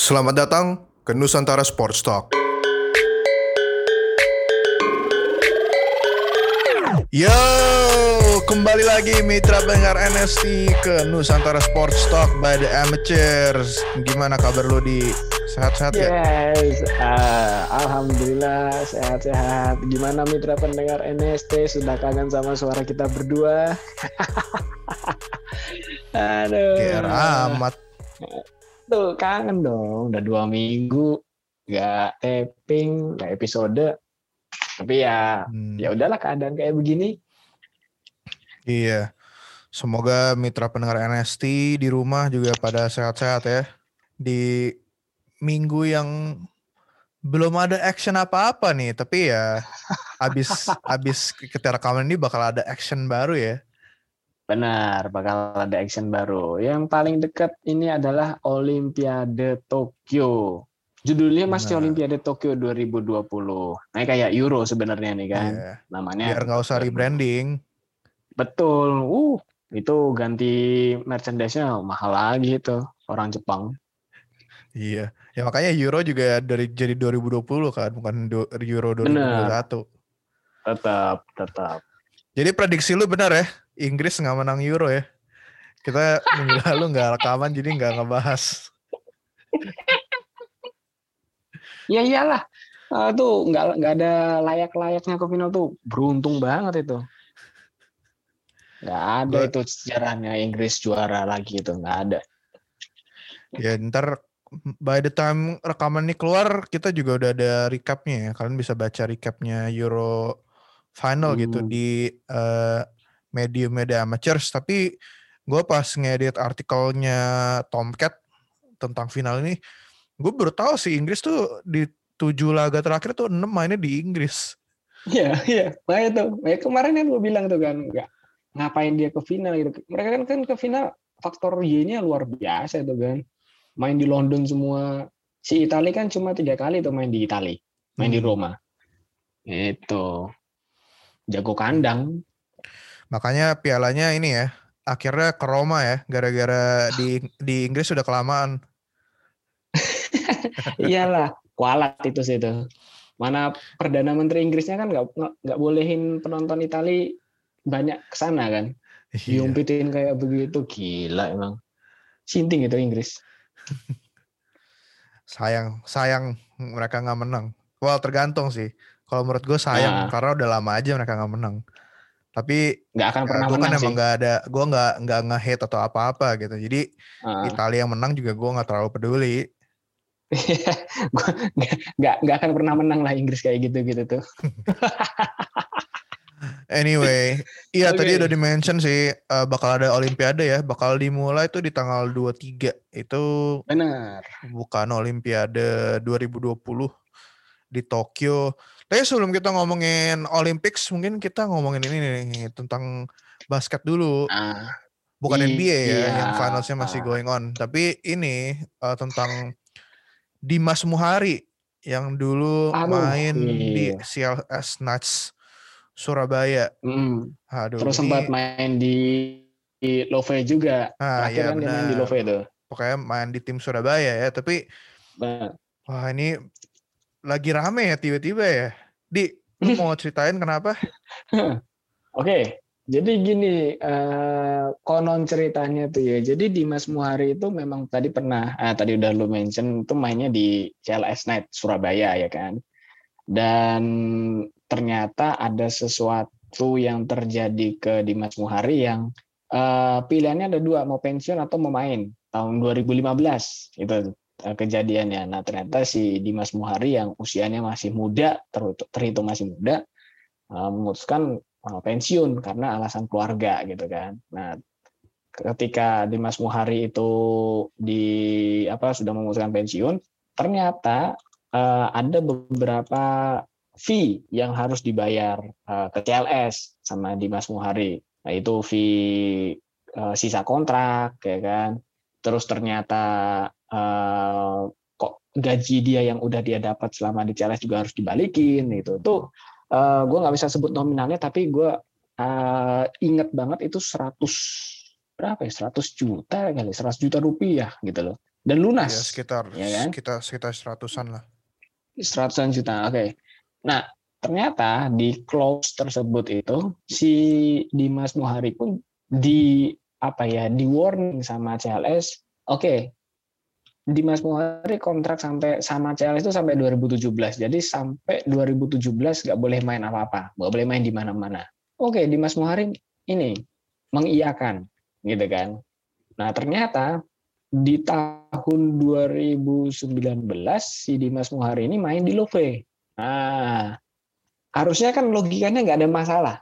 Selamat datang ke Nusantara Sports Talk. Yo, kembali lagi mitra pendengar NST ke Nusantara Sports Talk by the Amateurs. Gimana kabar lu di sehat-sehat ya? Yes, uh, alhamdulillah sehat-sehat. Gimana mitra pendengar NST sudah kangen sama suara kita berdua? Aduh. Amat. Tuh kangen dong, udah dua minggu nggak taping, nggak episode. Tapi ya, Hmm, ya udahlah keadaan kayak begini. Iya. Semoga mitra pendengar NST di rumah juga pada sehat-sehat ya. Di minggu yang belum ada action apa-apa nih, tapi ya abis abis kita rekaman ini bakal ada action baru ya. Benar, bakal ada action baru. Yang paling dekat ini adalah Olimpiade Tokyo. Judulnya masih Benar. Olimpiade Tokyo 2020. Nah, kayak Euro sebenarnya nih kan. Iya. Namanya Biar nggak usah rebranding. Betul. Uh, itu ganti merchandise-nya mahal lagi itu orang Jepang. Iya. Ya makanya Euro juga dari jadi 2020 kan, bukan do- Euro 2021. Tetap, tetap. Jadi prediksi lu benar ya, Inggris nggak menang Euro ya. Kita minggu lalu nggak rekaman jadi nggak ngebahas. Ya iyalah. Ah, tuh nggak nggak ada layak-layaknya ke final tuh. Beruntung banget itu. Nggak ada Gua- itu sejarahnya Inggris juara lagi itu nggak ada. Ya ntar by the time rekaman ini keluar kita juga udah ada recapnya ya. Kalian bisa baca recapnya Euro final gitu Hmm. di eh, medium media amateurs. Tapi gue pas ngedit artikelnya Tomcat tentang final ini, gue baru tahu sih Inggris tuh di tujuh laga terakhir tuh enam mainnya di Inggris. Iya, iya. Makanya tuh, ya kemarin kan gue bilang tuh kan, nggak ngapain dia ke final gitu. Mereka kan kan ke final faktor Y-nya luar biasa tuh kan. Main di London semua. Si Itali kan cuma tiga kali tuh main di Itali, main di Hmm. Roma. Itu jago kandang. Makanya pialanya ini ya, akhirnya ke Roma ya, gara-gara di di Inggris sudah kelamaan. Iyalah, kualat itu sih itu. Mana perdana menteri Inggrisnya kan nggak nggak- bolehin penonton Itali banyak ke sana kan. Iya. Diumpitin kayak begitu gila emang. Sinting itu Inggris. Sayang, sayang mereka nggak menang. Well tergantung sih. Kalau menurut gue sayang Nah. karena udah lama aja mereka nggak menang. Tapi nggak akan pernah gue kan menang emang sih. nggak ada, gue nggak nggak nge-hate atau apa-apa gitu. Jadi Ah. Italia yang menang juga gue nggak terlalu peduli. Nggak nggak akan pernah menang lah Inggris kayak gitu gitu tuh. Anyway, iya tadi Oke. udah di-mention sih eh, bakal ada Olimpiade ya, bakal dimulai tuh di tanggal 23. Itu Benar. bukan Olimpiade 2020 di Tokyo. Tapi sebelum kita ngomongin Olympics, mungkin kita ngomongin ini nih tentang basket dulu. Nah, Bukan NBA ya, iya. yang finalsnya masih going on. Tapi ini eh, tentang Dimas Muhari yang dulu Aduh, main di iya. CLS Knights Surabaya. mm. Aduh, terus ini- sempat main di, di Love juga. Ah, Terakhir iya kan dia main di. Love itu. pokoknya main di tim Surabaya ya. Tapi Benar. wah ini lagi rame ya tiba-tiba ya. Di, lu mau ceritain kenapa? Oke, jadi gini, eh, konon ceritanya tuh ya. Jadi Dimas Muhari itu memang tadi pernah, ah, tadi udah lu mention itu mainnya di CLS Knight Surabaya ya kan. Dan ternyata ada sesuatu yang terjadi ke Dimas Muhari yang eh, pilihannya ada dua, mau pensiun atau mau main. Tahun 2015 itu kejadiannya. Nah ternyata si Dimas Muhari yang usianya masih muda, ter- terhitung masih muda, eh, memutuskan uh, pensiun karena alasan keluarga gitu kan. Nah, ketika Dimas Muhari itu di apa sudah memutuskan pensiun, ternyata ada beberapa fee yang harus dibayar ke CLS sama Dimas Muhari. Nah, itu fee sisa kontrak ya kan. Terus ternyata uh, kok gaji dia yang udah dia dapat selama di CLS juga harus dibalikin gitu. Tuh eh gue nggak bisa sebut nominalnya tapi gue uh, inget banget itu 100 berapa ya 100 juta kali 100 juta rupiah gitu loh dan lunas. Ya, sekitar ya kan? sekitar sekitar seratusan lah. Seratusan juta. Oke. Okay. Nah, ternyata di close tersebut itu si Dimas Muhari pun di apa ya di warning sama CLS. Oke. Okay, Dimas Muhari kontrak sampai sama CLS itu sampai 2017. Jadi sampai 2017 nggak boleh main apa-apa, nggak boleh main di mana-mana. Oke, Dimas Muhari ini mengiyakan, gitu kan. Nah ternyata di tahun 2019 si Dimas Muhari ini main di Love. Nah, harusnya kan logikanya nggak ada masalah,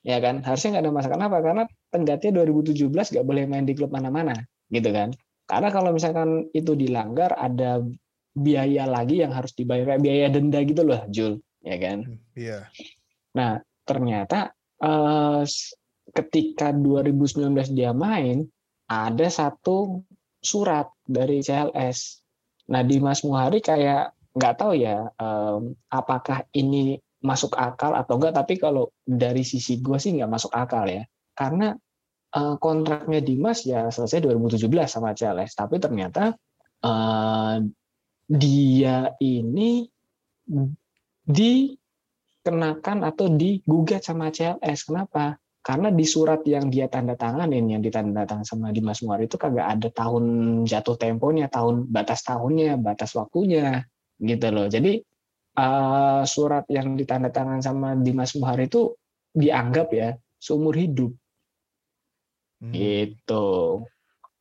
ya kan? Harusnya nggak ada masalah. Kenapa? Karena tenggatnya 2017 nggak boleh main di klub mana-mana, gitu kan? Karena kalau misalkan itu dilanggar ada biaya lagi yang harus dibayar, biaya denda gitu loh, Jul, ya kan? Hmm, iya. Nah, ternyata eh, ketika 2019 dia main, ada satu surat dari CLS. Nah Dimas Muhari kayak nggak tahu ya um, apakah ini masuk akal atau enggak. Tapi kalau dari sisi gue sih nggak masuk akal ya, karena kontraknya Dimas ya selesai 2017 sama CLS. Tapi ternyata uh, dia ini dikenakan atau digugat sama CLS. Kenapa? karena di surat yang dia tanda tanganin yang ditanda tangan sama Dimas Muar itu kagak ada tahun jatuh temponya tahun batas tahunnya batas waktunya gitu loh jadi uh, surat yang ditanda tangan sama Dimas Muhar itu dianggap ya seumur hidup hmm. gitu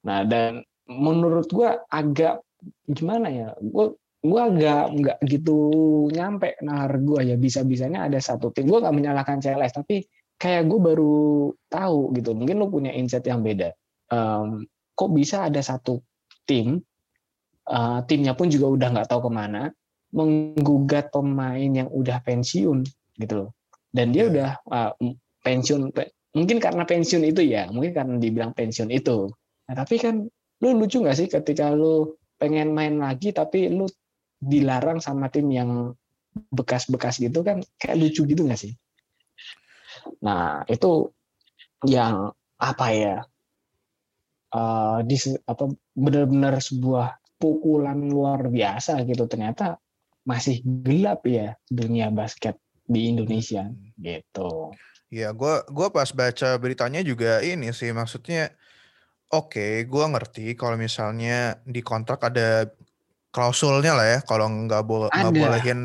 nah dan menurut gua agak gimana ya gua gua agak nggak gitu nyampe nar gua ya bisa bisanya ada satu tim gua nggak menyalahkan CLS tapi kayak gue baru tahu gitu mungkin lo punya insight yang beda um, kok bisa ada satu tim uh, timnya pun juga udah nggak tahu ke mana menggugat pemain yang udah pensiun gitu loh dan dia yeah. udah uh, pensiun mungkin karena pensiun itu ya mungkin karena dibilang pensiun itu nah, tapi kan lu lucu nggak sih ketika lu pengen main lagi tapi lu dilarang sama tim yang bekas-bekas gitu kan kayak lucu gitu nggak sih Nah, itu yang apa ya? Uh, apa benar-benar sebuah pukulan luar biasa gitu ternyata masih gelap ya dunia basket di Indonesia gitu. Ya, gue gua pas baca beritanya juga ini sih maksudnya oke, okay, gue ngerti kalau misalnya di kontrak ada klausulnya lah ya kalau nggak boleh nggak bolehin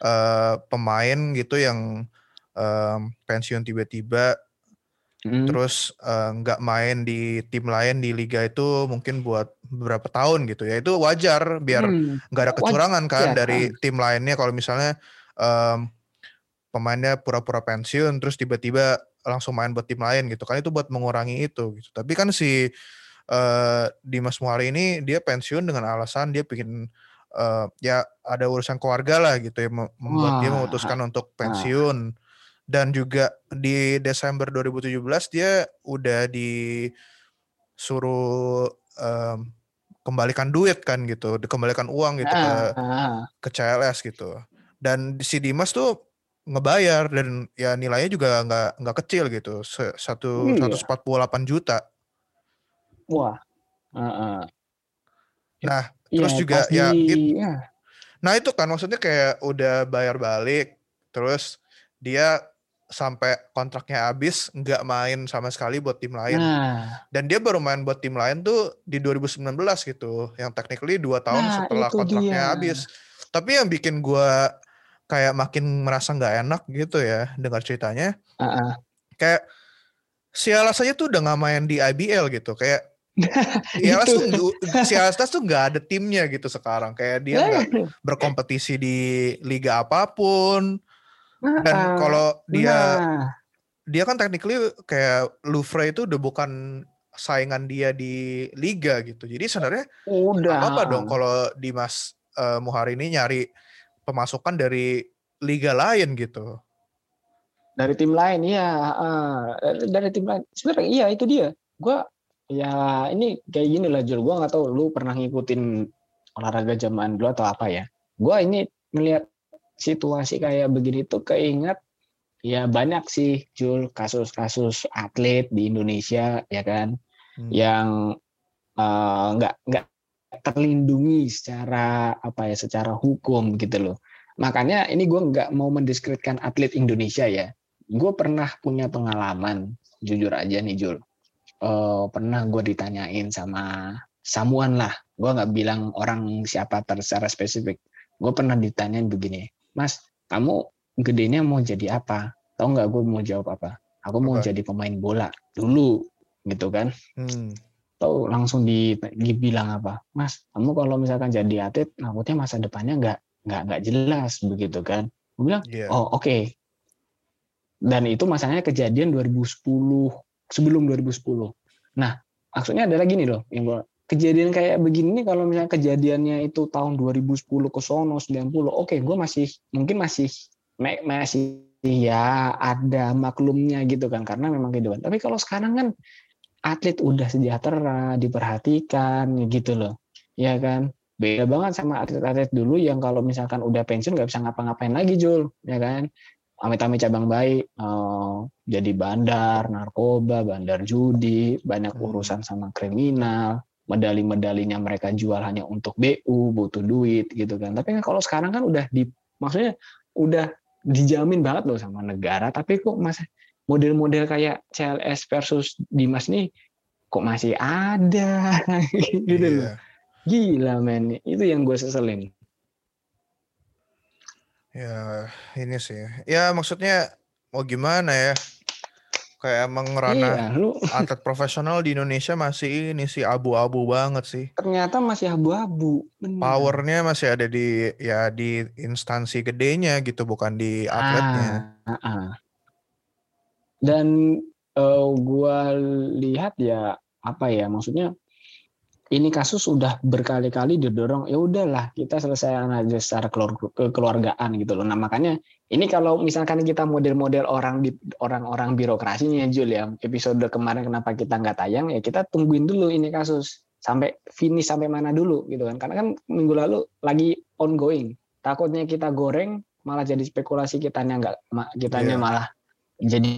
uh, pemain gitu yang um, pensiun tiba-tiba hmm. terus nggak uh, main di tim lain di liga itu mungkin buat beberapa tahun gitu ya itu wajar biar hmm. nggak hmm. ada kecurangan kan dari kan. tim lainnya kalau misalnya um, pemainnya pura-pura pensiun terus tiba-tiba langsung main buat tim lain gitu kan itu buat mengurangi itu gitu tapi kan si uh, Dimas Muhari ini dia pensiun dengan alasan dia bikin uh, ya ada urusan keluarga lah gitu ya membuat Wah. dia memutuskan untuk pensiun dan juga di Desember 2017 dia udah disuruh um, kembalikan duit kan gitu, dikembalikan uang gitu ke ah. ke CLS gitu. Dan si Dimas tuh ngebayar dan ya nilainya juga nggak nggak kecil gitu, satu iya. satu empat puluh delapan juta. Wah. Uh, uh. Nah, ya, terus juga ya, it, ya. Nah itu kan maksudnya kayak udah bayar balik, terus dia sampai kontraknya habis nggak main sama sekali buat tim lain. Nah. Dan dia baru main buat tim lain tuh di 2019 gitu, yang technically dua tahun nah, setelah kontraknya dia. habis. Tapi yang bikin gue kayak makin merasa nggak enak gitu ya dengar ceritanya. Uh -uh. Kayak si Alas aja tuh udah nggak main di IBL gitu, kayak si Alas tuh si Alas tuh nggak ada timnya gitu sekarang, kayak dia nggak nah. berkompetisi di liga apa pun dan kalau dia nah. dia kan technically kayak Louvre itu udah bukan saingan dia di liga gitu. Jadi sebenarnya udah apa dong kalau Dimas uh, Muhari ini nyari pemasukan dari liga lain gitu. Dari tim lain ya, uh, dari tim lain. Sebenarnya iya itu dia. Gua ya ini kayak gini lah Jul. Gua nggak tahu lu pernah ngikutin olahraga zaman dulu atau apa ya. Gua ini melihat situasi kayak begini tuh keinget ya banyak sih Jul kasus-kasus atlet di Indonesia ya kan hmm. yang eh, nggak uh, nggak terlindungi secara apa ya secara hukum gitu loh. Makanya ini gue nggak mau mendiskreditkan atlet Indonesia ya. Gue pernah punya pengalaman jujur aja nih Jul. Uh, pernah gue ditanyain sama samuan lah. Gue nggak bilang orang siapa secara spesifik. Gue pernah ditanyain begini mas kamu gedenya mau jadi apa? Tau nggak gue mau jawab apa? Aku mau apa? jadi pemain bola dulu gitu kan. Hmm tahu langsung dibilang apa mas kamu kalau misalkan jadi atlet takutnya masa depannya nggak nggak nggak jelas begitu kan gue bilang yeah. oh oke okay. dan itu masalahnya kejadian 2010 sebelum 2010 nah maksudnya adalah gini loh yang gua, kejadian kayak begini kalau misalnya kejadiannya itu tahun 2010 ke sono 90 oke okay, gue masih mungkin masih masih ya ada maklumnya gitu kan karena memang kehidupan tapi kalau sekarang kan atlet udah sejahtera, diperhatikan gitu loh. Ya kan? Beda banget sama atlet-atlet dulu yang kalau misalkan udah pensiun nggak bisa ngapa-ngapain lagi, Jul, ya kan? Amit-amit cabang baik, oh, jadi bandar, narkoba, bandar judi, banyak hmm. urusan sama kriminal, medali-medalinya mereka jual hanya untuk BU, butuh duit gitu kan. Tapi kan kalau sekarang kan udah di maksudnya udah dijamin banget loh sama negara, tapi kok masih model-model kayak CLS versus Dimas nih kok masih ada gitu loh. Iya. Gila men, itu yang gue seselin. Ya, ini sih. Ya maksudnya mau gimana ya? Kayak emang ranah iya, lu... atlet profesional di Indonesia masih ini sih abu-abu banget sih. Ternyata masih abu-abu. Powernya masih ada di ya di instansi gedenya gitu, bukan di atletnya. Ah, ah, ah dan uh, gua lihat ya apa ya maksudnya ini kasus udah berkali-kali didorong ya udahlah kita selesaikan aja secara kekeluargaan gitu loh. Nah makanya ini kalau misalkan kita model-model orang di orang-orang birokrasinya Jul ya episode kemarin kenapa kita nggak tayang ya kita tungguin dulu ini kasus sampai finish sampai mana dulu gitu kan karena kan minggu lalu lagi ongoing takutnya kita goreng malah jadi spekulasi kitanya nggak kitanya yeah. malah jadi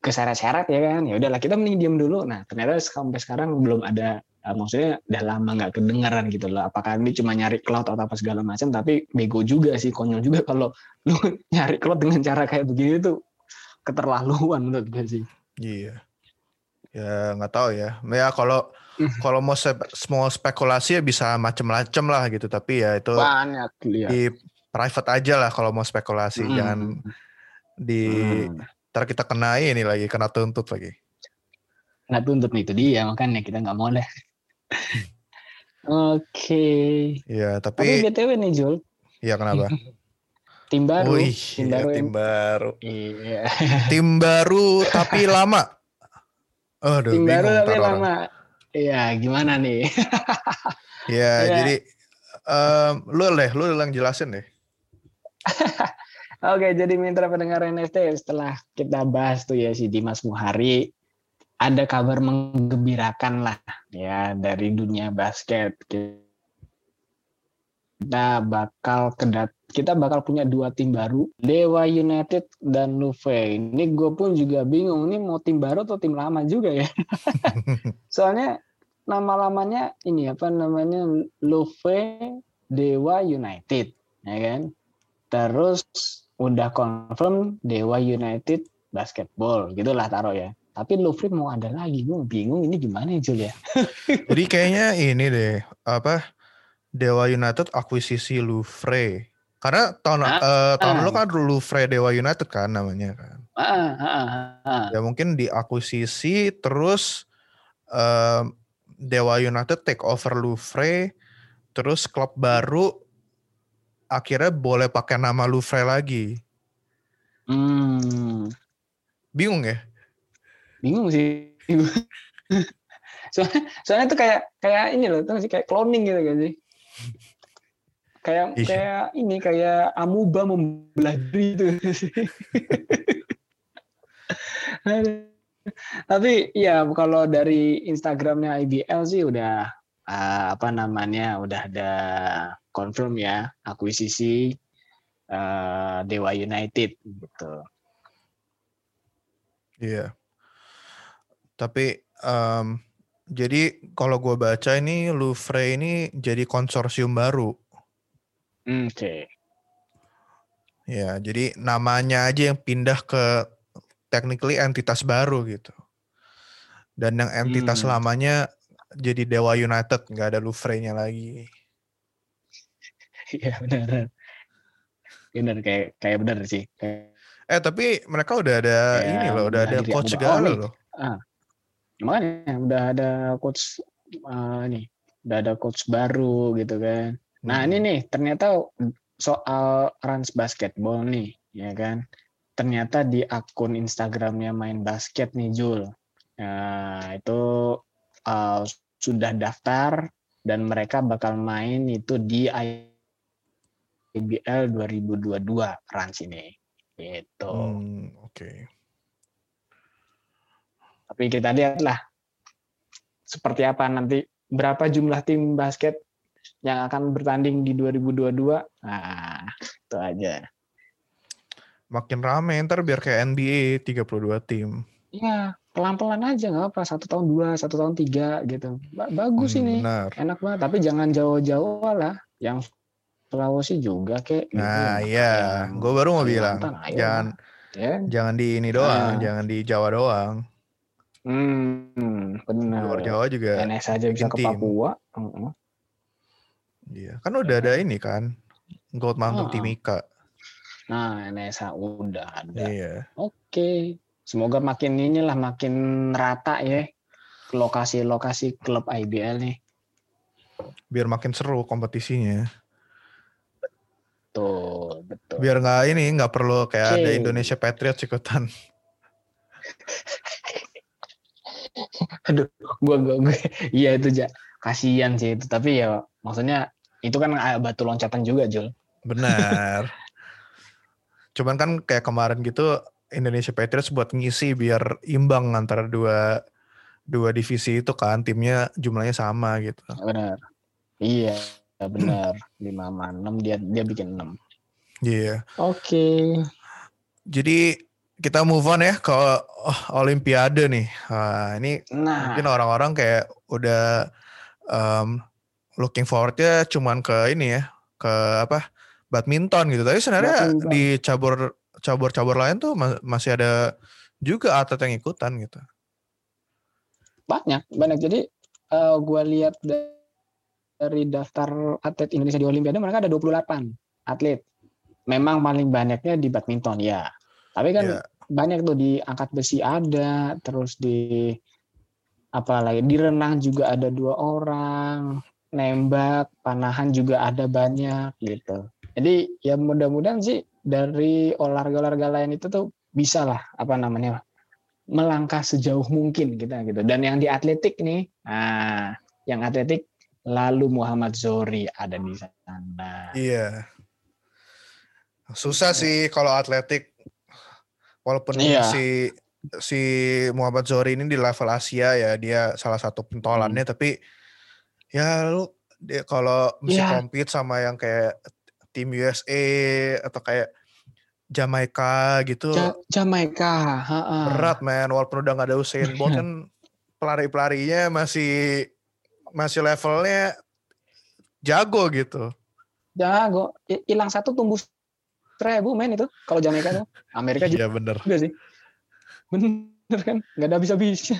keseret-seret ya kan? Ya udahlah kita mending diam dulu. Nah ternyata sampai sekarang belum ada uh, maksudnya udah lama nggak kedengaran gitu loh. Apakah ini cuma nyari cloud atau apa segala macam tapi bego juga sih konyol juga kalau lu nyari cloud dengan cara kayak begini tuh keterlaluan menurut gue sih. Iya. Ya nggak tahu ya. Ya kalau hmm. kalau mau semua spekulasi ya bisa macem-macem lah gitu. Tapi ya itu banyak lihat. di private aja lah kalau mau spekulasi. Hmm. jangan di hmm. ntar kita kena ini lagi kena tuntut lagi. Kena tuntut nih itu dia makanya kita nggak mau deh oke. Okay. ya tapi tapi btw nih Jul. Iya kenapa? Tim baru Wih, tim ya, baru tim baru. Iya. Tim baru tapi lama. Aduh, tim baru tapi orang. lama. Iya gimana nih? Ya, ya jadi um, lu deh lu yang jelasin deh Oke, jadi mitra pendengar NFT setelah kita bahas tuh ya si Dimas Muhari, ada kabar menggembirakan lah ya dari dunia basket. Kita bakal kedat kita bakal punya dua tim baru, Dewa United dan Luve. Ini gue pun juga bingung, ini mau tim baru atau tim lama juga ya. Soalnya nama-lamanya ini apa namanya Luve Dewa United, ya kan? Terus udah confirm Dewa United basketball. Gitulah taruh ya. Tapi Louvre mau ada lagi. Gue bingung ini gimana ya Jul ya. Jadi kayaknya ini deh apa Dewa United akuisisi Louvre karena tahun ah, uh, tahun ah. lalu kan Louvre Dewa United kan namanya kan. Ah, ah, ah, ah. ya mungkin diakuisisi terus uh, Dewa United take over Louvre terus klub baru akhirnya boleh pakai nama Louvre lagi. Hmm. Bingung ya? Bingung sih. soalnya, soalnya itu kayak kayak ini loh, tuh kayak cloning gitu kan sih. Kayak iya. kayak ini kayak amuba membelah diri itu. Tapi ya kalau dari Instagramnya IBL sih udah uh, apa namanya udah ada confirm ya akuisisi uh, Dewa United gitu. Iya. Tapi um, Jadi kalau gue baca ini Louvre ini jadi konsorsium baru. Hmm, Oke. Ya, jadi namanya aja yang pindah ke technically entitas baru gitu. Dan yang entitas Hmm. lamanya jadi Dewa United, nggak ada Louvre-nya lagi. Iya benar. Benar kayak kayak benar sih. Kayak, Eh tapi mereka udah ada Kayak ini loh, udah ada coach segala Bakar. loh. makanya udah ada coach eh, nih, udah ada coach baru gitu kan. Nah Hmm. ini nih ternyata soal Rans Basketball nih, ya kan? Ternyata di akun Instagramnya main basket nih Jul. Nah itu uh, sudah daftar dan mereka bakal main itu di IBL 2022 Rans ini. Gitu. Hmm, Oke. Tapi kita lihat lah seperti apa nanti berapa jumlah tim basket yang akan bertanding di 2022. Nah, itu aja. Makin rame ntar biar kayak NBA 32 tim. Iya, pelan-pelan aja nggak apa satu tahun dua, satu tahun tiga gitu. Ba- Bagus Hmm, ini, Benar. enak banget. Tapi jangan jauh-jauh lah. Yang Sulawesi juga kayak. gitu. Nah, iya, gue baru mau bilang, ayo jangan lah, ya. jangan di ini doang, Ah. jangan di Jawa doang. Hmm, benar. luar Jawa juga. NS aja bisa ke. Papua. Iya, kan udah ada ini kan, Gold Mountain Ah. Timika. Nah, NSA udah ada. Iya. Oke, semoga makin inilah makin rata ya lokasi-lokasi klub IBL nih. Biar makin seru kompetisinya. Betul, betul. Biar nggak ini nggak perlu kayak ada Oke. Indonesia Patriots ikutan. Aduh, gua gua, gua iya itu ja kasihan sih itu, tapi ya maksudnya itu kan ah, batu loncatan juga, Jul. Benar. Cuman kan kayak kemarin gitu Indonesia Patriots buat ngisi biar imbang antara dua dua divisi itu kan timnya jumlahnya sama gitu. Benar. Iya, benar. 5 sama 6 dia dia bikin 6. Iya. Oke. Jadi kita move on ya ke oh, Olimpiade nih. Nah, ini Nah, mungkin orang-orang kayak udah um, looking forward-nya cuman ke ini ya, ke apa? badminton gitu. Tapi sebenarnya Badminton. di cabur cabur-cabur lain tuh ma- masih ada juga atlet yang ikutan gitu. banyak, banyak. Jadi eh, gua lihat dari daftar atlet Indonesia di Olimpiade mereka ada 28 atlet. Memang paling banyaknya di badminton ya. Tapi kan Iya. banyak tuh di angkat besi ada, terus di apa lagi di renang juga ada dua orang, nembak, panahan juga ada banyak gitu. Jadi ya mudah-mudahan sih dari olahraga-olahraga lain itu tuh bisa lah apa namanya melangkah sejauh mungkin kita gitu. Dan yang di atletik nih, nah yang atletik lalu Muhammad Zohri ada di sana. Iya. Susah sih kalau atletik. Walaupun Iya. si si Muhammad Zohri ini di level Asia ya dia salah satu pentolannya tapi ya lu dia kalau mesti Iya. compete sama yang kayak tim USA atau kayak Jamaika gitu Ja- Jamaika, ha-ha. berat men walaupun udah gak ada Usain Bolt kan pelari-pelarinya masih masih levelnya jago gitu. jago hilang satu tumbuh seribu men itu kalau Jamaika tuh Amerika juga Iya bener. sih bener kan nggak ada bisa-bisa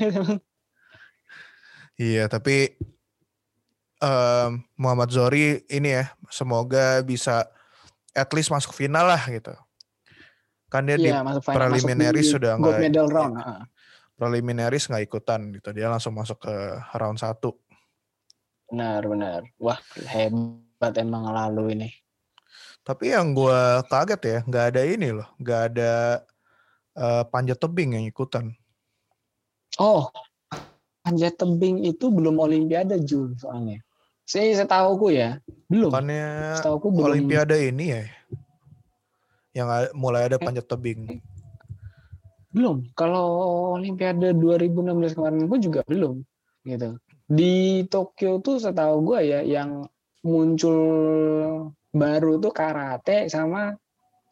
Iya, tapi em, Muhammad Zohri ini ya, semoga bisa at least masuk final lah gitu. Kan dia di iya di sudah gold nggak- medal round preliminaries nggak ikutan gitu. Dia langsung masuk ke round satu. Benar benar wah hebat emang lalu ini Tapi yang gua kaget ya, nggak ada ini loh, nggak ada eh, panjat tebing yang ikutan. oh panjat tebing itu belum Olimpiade Jul soalnya sih setahuku ya belum Bukannya setahuku belum Olimpiade ini ya, yang mulai ada panjat tebing. Belum. Kalau Olimpiade 2016 kemarin pun juga belum gitu. Di Tokyo tuh setahu gue ya yang muncul baru tuh karate sama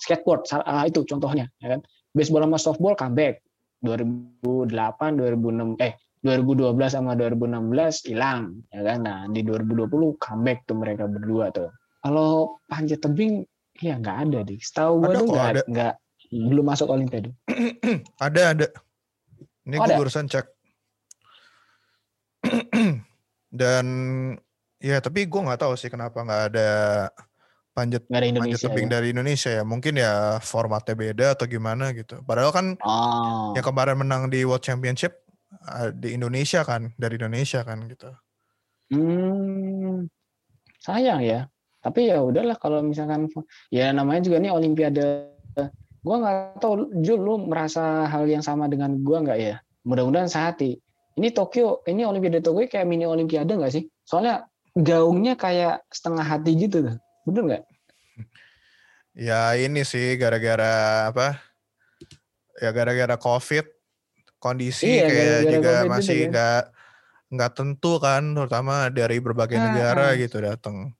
skateboard. Ah, itu contohnya ya kan. Baseball sama softball comeback 2008, 2006 eh 2012 sama 2016 hilang ya kan nah di 2020 comeback tuh mereka berdua tuh kalau panjat tebing ya nggak ada deh setahu gue tuh nggak nggak belum masuk olimpiade ada ada. Ini Oh, gue barusan cek. Dan ya tapi gue nggak tahu sih kenapa nggak ada panjat ada panjat tebing ya. dari Indonesia ya. Mungkin ya formatnya beda atau gimana gitu. Padahal kan oh yang kemarin menang di World Championship ah, di Indonesia kan, dari Indonesia kan gitu. Hmm, sayang ya. Tapi ya udahlah kalau misalkan ya namanya juga nih Olimpiade. Gua nggak tahu Jul lu merasa hal yang sama dengan gua nggak ya? Mudah-mudahan sehati. Ini Tokyo, ini Olimpiade Tokyo kayak mini Olimpiade nggak sih? Soalnya gaungnya kayak setengah hati gitu tuh. Bener nggak? Ya ini sih gara-gara apa? Ya gara-gara COVID kondisi Iya, kayak gara-gara juga COVID masih nggak nggak tentu kan, terutama dari berbagai Ah, negara ah. gitu datang.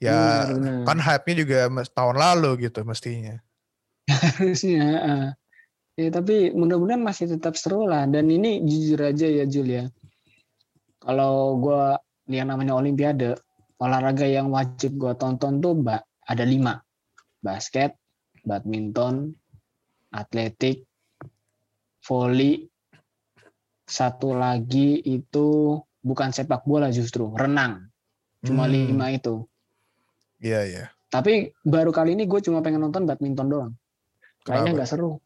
Ya Benar, benar. kan hype-nya juga tahun lalu gitu mestinya. Harusnya. Ya, tapi mudah-mudahan masih tetap seru lah. Dan ini jujur aja ya Jul ya. Kalau gua yang namanya Olimpiade, olahraga yang wajib gua tonton tuh mbak ada lima. Basket, badminton, atletik, volley, satu lagi itu bukan sepak bola justru, renang. Cuma Hmm, lima itu. Iya iya. Tapi baru kali ini gue cuma pengen nonton badminton doang. Kayaknya nggak seru.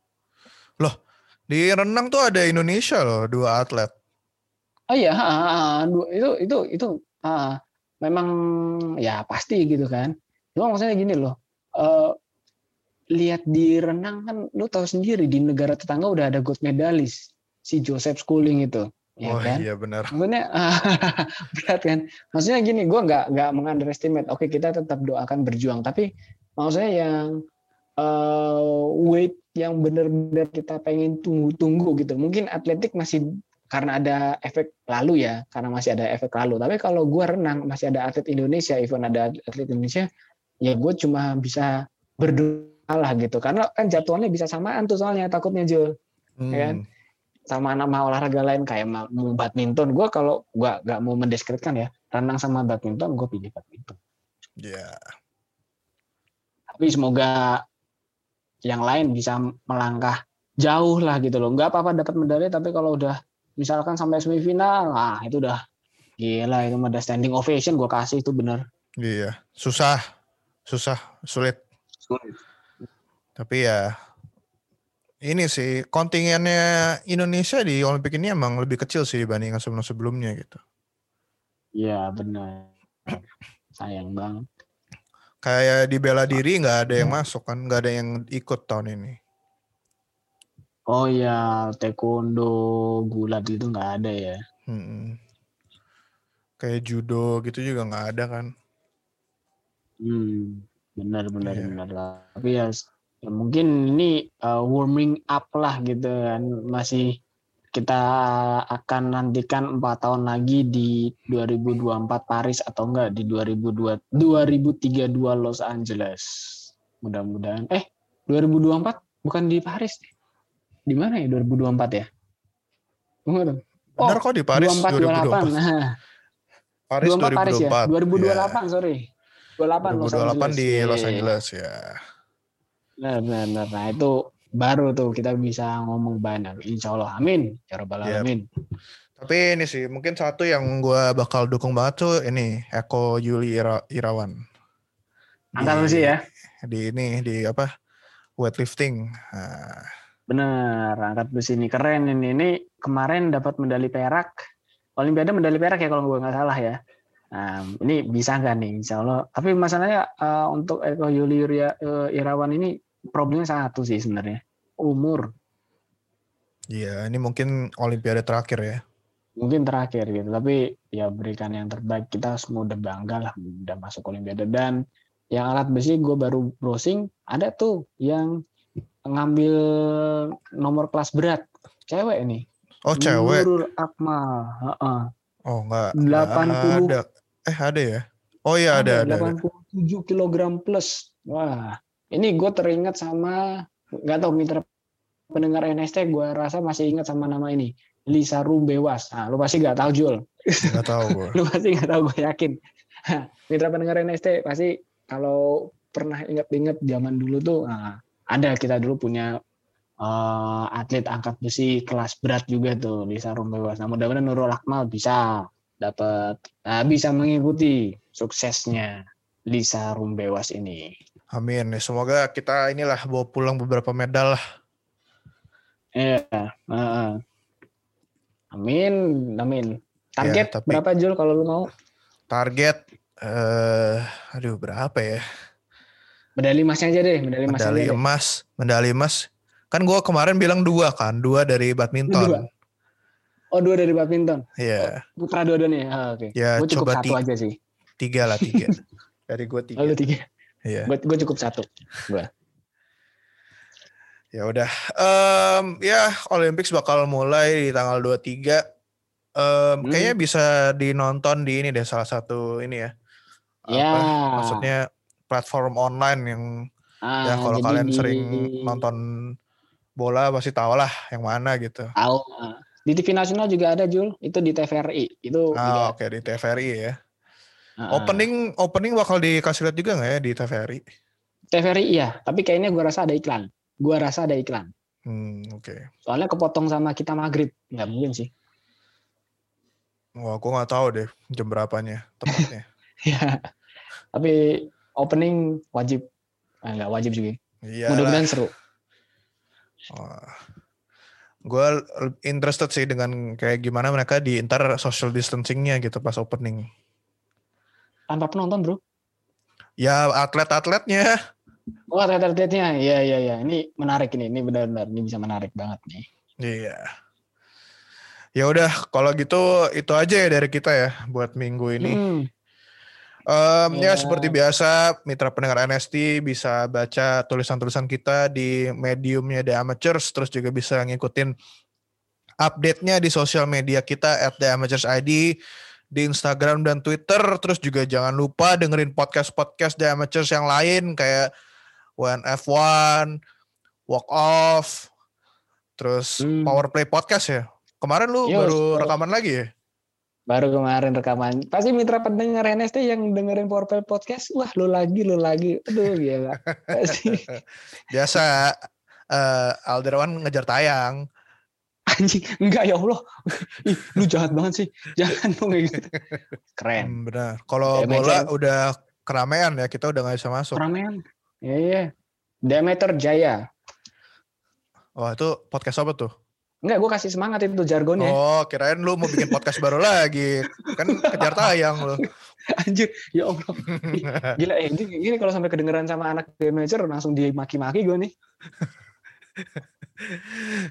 Di renang tuh ada Indonesia loh, dua atlet. Oh iya, du- itu itu itu ah, memang ya pasti gitu kan. Cuma maksudnya gini loh, eh, lihat di renang kan, lu tahu sendiri di negara tetangga udah ada gold medalis si Joseph Schooling itu, ya oh kan? iya benar. Maksudnya berat kan? Maksudnya gini, gue nggak nggak mengunderestimate. Oke kita tetap doakan berjuang, tapi maksudnya yang eh, weight yang benar-benar kita pengen tunggu-tunggu gitu. Mungkin atletik masih karena ada efek lalu ya, karena masih ada efek lalu. Tapi kalau gue renang masih ada atlet Indonesia, even ada atlet Indonesia, ya gue cuma bisa berdoa lah gitu. Karena kan jadwalnya bisa samaan tuh soalnya takutnya Jul Ya kan? Hmm, sama nama olahraga lain kayak ma- mau badminton gue kalau gue nggak mau mendeskripsikan ya renang sama badminton gue pilih badminton Iya. tapi semoga yang lain bisa melangkah jauh lah gitu loh nggak apa-apa dapat medali tapi kalau udah misalkan sampai semifinal ah itu udah gila itu udah standing ovation gue kasih itu bener Iya. Susah, susah, sulit. Tapi ya ini sih kontingennya Indonesia di Olimpik ini emang lebih kecil sih dibandingkan sebelum-sebelumnya gitu. Iya bener sayang banget Kayak di bela diri nggak ada yang masuk kan, nggak ada yang ikut tahun ini. oh iya taekwondo gulat itu nggak ada ya Mm-mm. Kayak judo gitu juga nggak ada kan. Hmm, benar benar Iya. benar lah. Tapi ya, ya mungkin ini uh, warming up lah gitu kan. Masih kita akan nantikan empat tahun lagi di 2024 Paris atau enggak di 2002 2032 Los Angeles. Mudah-mudahan eh 2024 bukan di Paris. Di mana ya 2024 ya? Benar Oh, kok di Paris 24 28. 2024. Nah, Paris 24 Paris ya. 2028 2024. sorry. 28 Los 2028 Angeles. di Iya, Los iya, iya. Angeles ya. Benar, benar, benar. Nah itu baru tuh kita bisa ngomong banyak. Insya Allah, amin. Ya Rabbal. Alamin. Tapi ini sih mungkin satu yang gua bakal dukung banget tuh ini Eko Yuli Ira- Irawan. Angkat besi ya. Di ini di apa? Weightlifting. Nah, Benar, angkat besi ini keren ini. Ini kemarin dapat medali perak. Olimpiade medali perak ya kalau gue nggak salah ya. Nah, ini bisa nggak nih Insya Allah. Tapi masalahnya eh, untuk Eko Yuli eh, Irawan ini problemnya satu sih sebenarnya. Umur. Iya, ini mungkin Olimpiade terakhir ya. mungkin terakhir gitu tapi ya berikan yang terbaik kita semua udah bangga lah udah masuk olimpiade dan yang alat besi gue baru browsing ada tuh yang ngambil nomor kelas berat cewek nih Oh cewek. Nurul Akmal Heeh. Oh enggak. enggak 80. Ada. Eh ada ya. Oh iya ada ada. ada. 87 kg plus wah ini gue teringat sama nggak tahu mitra pendengar NST gue rasa masih ingat sama nama ini Lisa Rumbewas. Nah, lu pasti nggak tahu Jul. Nggak tahu gue. lu pasti nggak tahu, gue yakin. Mitra pendengar NST pasti kalau pernah inget-inget zaman dulu tuh, nah, ada kita dulu punya uh, atlet angkat besi kelas berat juga tuh Lisa Rumbewas. Nah mudah-mudahan Nurul Akmal bisa dapat uh, bisa mengikuti suksesnya Lisa Rumbewas ini. Amin. Ya, semoga kita inilah bawa pulang beberapa medal lah. Iya. Uh, amin, amin. Target Ya, tapi- berapa Jul kalau lu mau? Target, eh, aduh berapa ya? Medali emasnya aja deh, medali emasnya Medali aja deh. emas, medali emas. Kan gue kemarin bilang dua kan, dua dari Dua. badminton. Oh dua dari badminton. Iya, Putra dua-duanya. Ah, Oke. Ya, gue cukup coba satu aja sih. tiga lah tiga. dari gue tiga. Lalu tiga. Iya. Gue gue cukup satu. Ya udah. Em, ya Olympics bakal mulai di tanggal 23. Em, Hmm. Kayaknya bisa dinonton di ini deh salah satu ini ya. Ya. Apa, maksudnya platform online yang Ah, ya kalau kalian di- sering nonton bola pasti tahu lah yang mana gitu. Tahu. ah. Di TV nasional juga ada Jul. Itu di TVRI. Itu. Ah, oke di TVRI ya. Ah, Opening opening bakal dikasih lihat juga nggak ya di TVRI? TVRI iya. Tapi kayaknya gue rasa ada iklan. Gue rasa ada iklan. Hmm, oke. Soalnya kepotong sama kita maghrib. Nggak mungkin sih. Wah, gue nggak tahu deh jam berapanya tepatnya. Ya. Tapi opening wajib. Ah, nggak wajib juga. Iya. Mudah-mudahan seru. Gue interested sih dengan kayak gimana mereka di ntar social distancingnya gitu pas opening. Tanpa penonton bro. Ya atlet-atletnya. Oh atlet-atletnya. Iya iya iya. Ini menarik ini. Ini benar-benar. Ini bisa menarik banget nih. Iya. Ya udah, kalau gitu itu aja ya dari kita ya buat minggu ini. Hmm. Em, Ya Ya. seperti biasa, mitra pendengar NST bisa baca tulisan-tulisan kita di mediumnya The Amateurs, terus juga bisa ngikutin update-nya di sosial media kita at The Amateurs ID, di Instagram dan Twitter, terus juga jangan lupa dengerin podcast-podcast The Amateurs yang lain kayak WNF1, Walk Off, terus Hmm. Power Play Podcast ya. Kemarin lu Yo, baru so- rekaman lagi ya? Baru kemarin rekaman. Pasti mitra pendengar NST yang dengerin Powerplay Podcast. Wah lu lagi, lu lagi. Aduh gila. Biasa eh Alderwan ngejar tayang. Anjing. Enggak ya Allah. Ih, lu jahat banget sih. Jangan dong kayak gitu. Keren. Hmm, benar. Kalau bola udah keramaian ya, kita udah nggak bisa masuk. Keramaian. Iya, iya. Demeter Jaya. Wah itu podcast apa tuh? Enggak, gue kasih semangat itu jargonnya. Oh, kirain lu mau bikin podcast baru lagi. Kan kejar tayang lu. Anjir, ya Allah. Gila, eh, ini, ini kalau sampai kedengeran sama anak Demeter langsung dimaki-maki gue nih.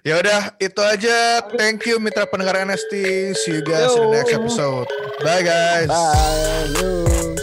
Ya udah, itu aja. Thank you mitra pendengar NST. See you guys in the next Yo. episode. Bye guys. Bye. Yo.